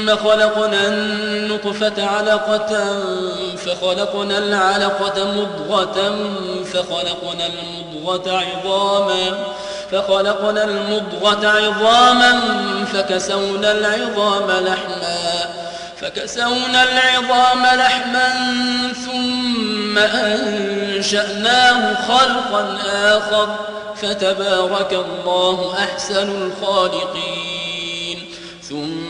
ثم خلقنا النطفة علقة فخلقنا العلقة مضغة فخلقنا المضغة عظاما فخلقنا المضغة عظاما فكسونا العظام لحما فكسونا العظام لحما ثم أنشأناه خلقا آخر فتبارك الله أحسن الخالقين ثم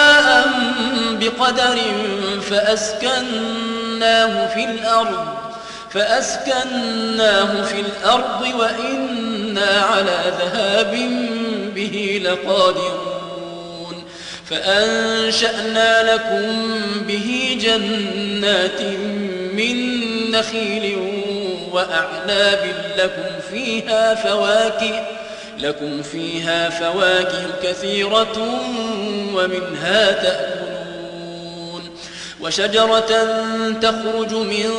بقدر فأسكنا فأسكناه في الأرض فأسكناه في الأرض وإنا على ذهاب به لقادرون. فأنشأنا لكم به جنات من نخيل وأعناب لكم فيها فواكه لكم فيها فواكه كثيرة ومنها تأكلون وشجرة تخرج من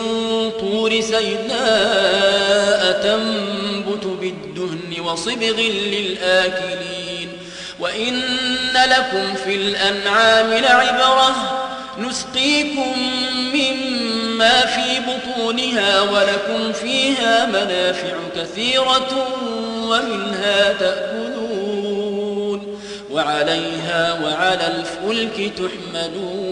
طور سيناء تنبت بالدهن وصبغ للآكلين. وإن لكم في الأنعام لعبرة نسقيكم مما في بطونها ولكم فيها منافع كثيرة ومنها تأكلون. وعليها وعلى الفلك تحملون.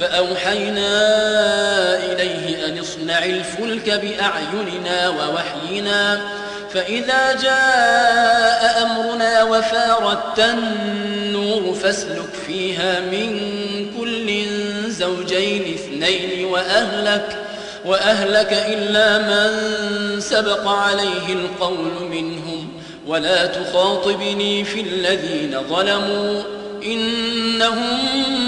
فأوحينا إليه أن اصنع الفلك بأعيننا ووحينا فإذا جاء أمرنا وفارت النور فاسلك فيها من كل زوجين اثنين وأهلك وأهلك إلا من سبق عليه القول منهم ولا تخاطبني في الذين ظلموا إنهم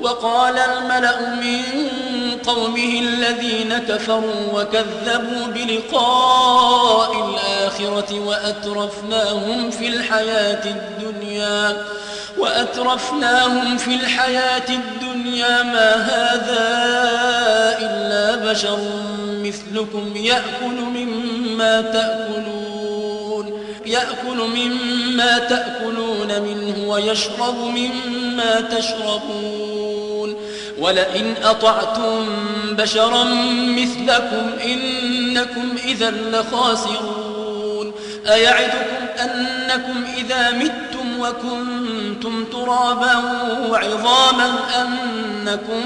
وقال الملأ من قومه الذين كفروا وكذبوا بلقاء الآخرة وأترفناهم في الحياة الدنيا وأترفناهم في الحياة الدنيا ما هذا إلا بشر مثلكم يأكل مما تأكلون يأكل مما تأكلون منه ويشرب مما تشربون. ولئن أطعتم بشرا مثلكم إنكم إذا لخاسرون أيعدكم أنكم إذا متم وكنتم ترابا وعظاما أنكم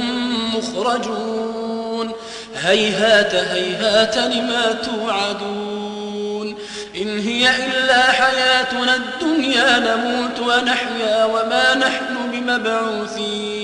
مخرجون هيهات هيهات لما توعدون إن هي إلا حياتنا الدنيا نموت ونحيا وما نحن بمبعوثين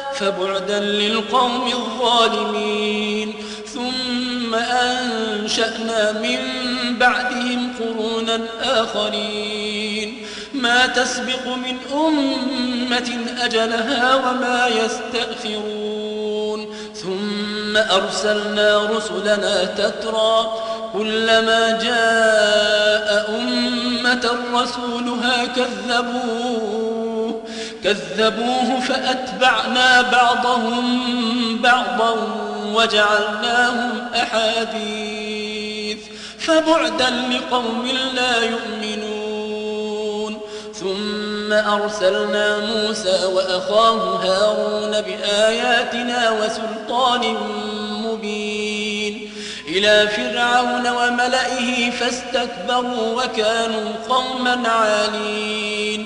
فبعدا للقوم الظالمين. ثم أنشأنا من بعدهم قرونا آخرين. ما تسبق من أمة أجلها وما يستأخرون. ثم أرسلنا رسلنا تترى كلما جاء أمة رسولها كذبوه كذبوه فأتبعنا بعضهم بعضا وجعلناهم أحاديث فبعدا لقوم لا يؤمنون. ثم أرسلنا موسى وأخاه هارون بآياتنا وسلطان مبين إلى فرعون وملئه فاستكبروا وكانوا قوما عالين.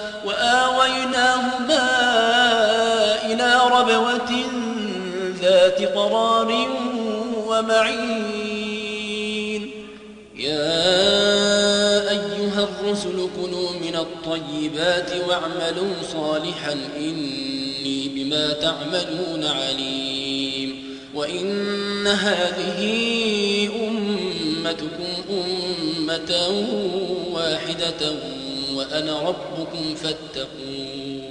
ذات قرار ومعين. يا أيها الرسل كنوا من الطيبات واعملوا صالحا إني بما تعملون عليم. وإن هذه أمتكم أمة واحدة وأنا ربكم فاتقون.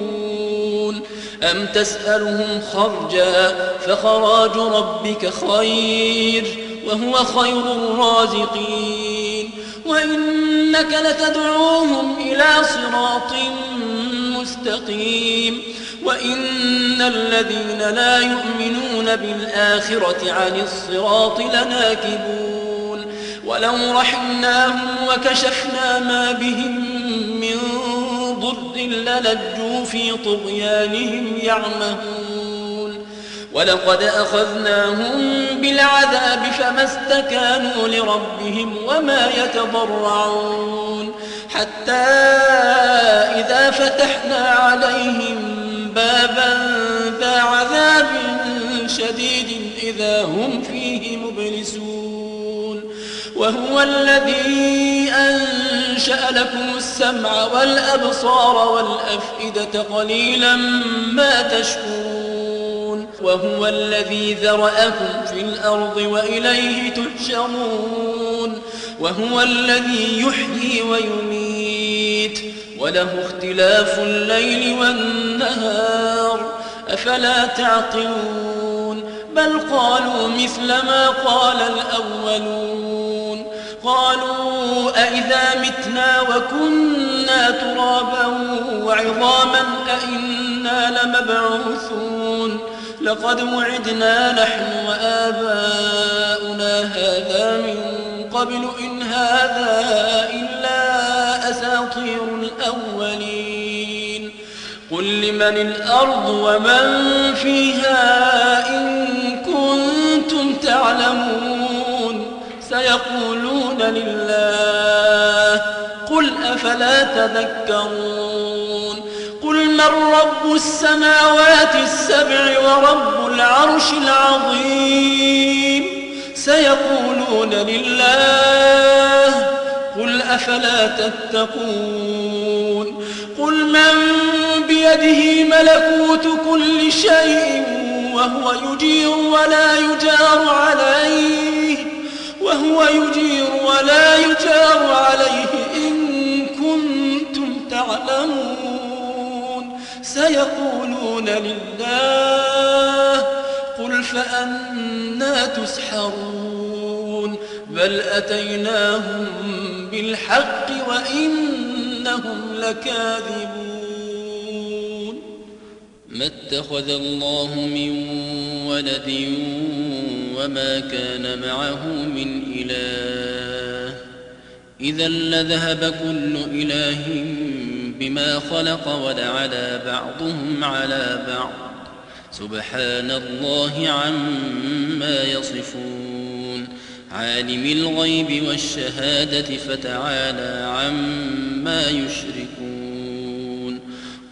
أم تسألهم خرجا فخراج ربك خير وهو خير الرازقين وإنك لتدعوهم إلى صراط مستقيم وإن الذين لا يؤمنون بالآخرة عن الصراط لناكبون ولو رحمناهم وكشفنا ما بهم ضر للجوا في طغيانهم يعمهون. ولقد أخذناهم بالعذاب فما استكانوا لربهم وما يتضرعون. حتى إذا فتحنا عليهم بابا ذا عذاب شديد إذا هم فيه مبلسون. وهو الذي أنشأ لكم السمع والأبصار والأفئدة قليلا ما تشكرون. وهو الذي ذرأكم في الأرض وإليه تحشرون. وهو الذي يحيي ويميت. وله اختلاف الليل والنهار. أفلا تعقلون؟ بل قالوا مثل ما قال الأولون. قالوا أئذا متنا وكنا ترابا وعظاما أئنا لمبعوثون لقد وعدنا نحن وآباؤنا هذا من قبل إن هذا إلا أساطير الأولين قل لمن الأرض ومن فيها إن كنتم تعلمون سيقولون لله قل أفلا تذكرون قل من رب السماوات السبع ورب العرش العظيم سيقولون لله قل أفلا تتقون قل من بيده ملكوت كل شيء وهو يجير ولا يجار عليه وهو يجير ولا يجار عليه إن كنتم تعلمون. سيقولون لله قل فأنا تسحرون. بل أتيناهم بالحق وإنهم لكاذبون. ما اتخذ الله من ولد وما كان معه من إله. إذا لذهب كل إله بما خلق ولعلى بعضهم على بعض. سبحان الله عما يصفون. عالم الغيب والشهادة فتعالى عما يشركون.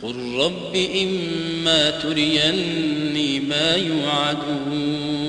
قل رب إما تريني ما يوعدون.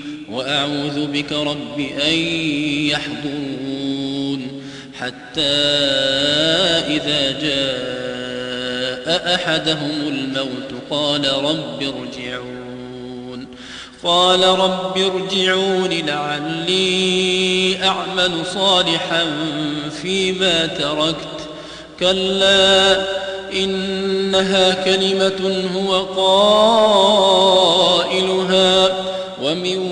وأعوذ بك رب أن يحضرون حتى إذا جاء أحدهم الموت قال رب ارجعون. قال رب ارجعون لعلي أعمل صالحا فيما تركت. كلا إنها كلمة هو قائلها. ومن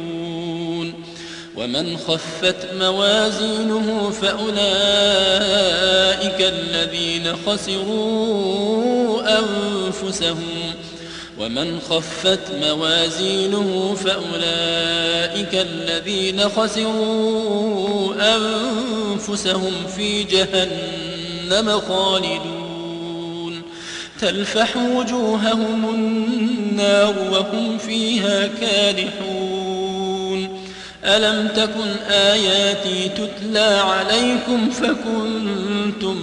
ومن خفت موازينه فأولئك الذين خسروا أنفسهم. ومن خفت موازينه فأولئك الذين خسروا أنفسهم في جهنم خالدون. تلفح وجوههم النار وهم فيها كالحون ألم تكن آياتي تتلى عليكم فكنتم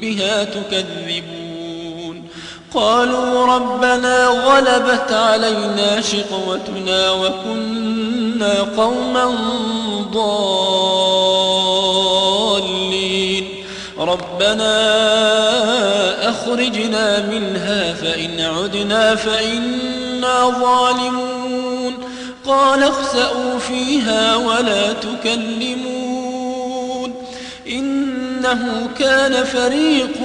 بها تكذبون؟ قالوا ربنا غلبت علينا شقوتنا وكنا قوما ضالين. ربنا أخرجنا منها فإن عدنا فإنا ظالمون. قال اخسأوا فيها ولا تكلمون إنه كان فريق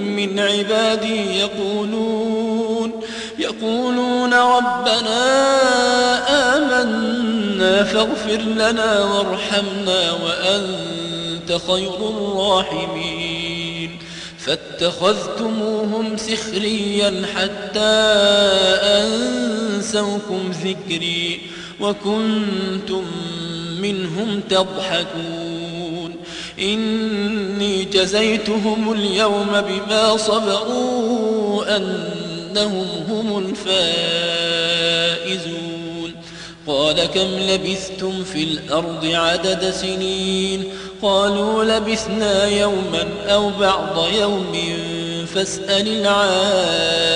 من عبادي يقولون يقولون ربنا آمنا فاغفر لنا وارحمنا وأنت خير الراحمين فاتخذتموهم سخريا حتى أنسوكم ذكري وكنتم منهم تضحكون. إني جزيتهم اليوم بما صبروا أنهم هم الفائزون. قال كم لبثتم في الأرض عدد سنين؟ قالوا لبثنا يوما أو بعض يوم فاسأل العادين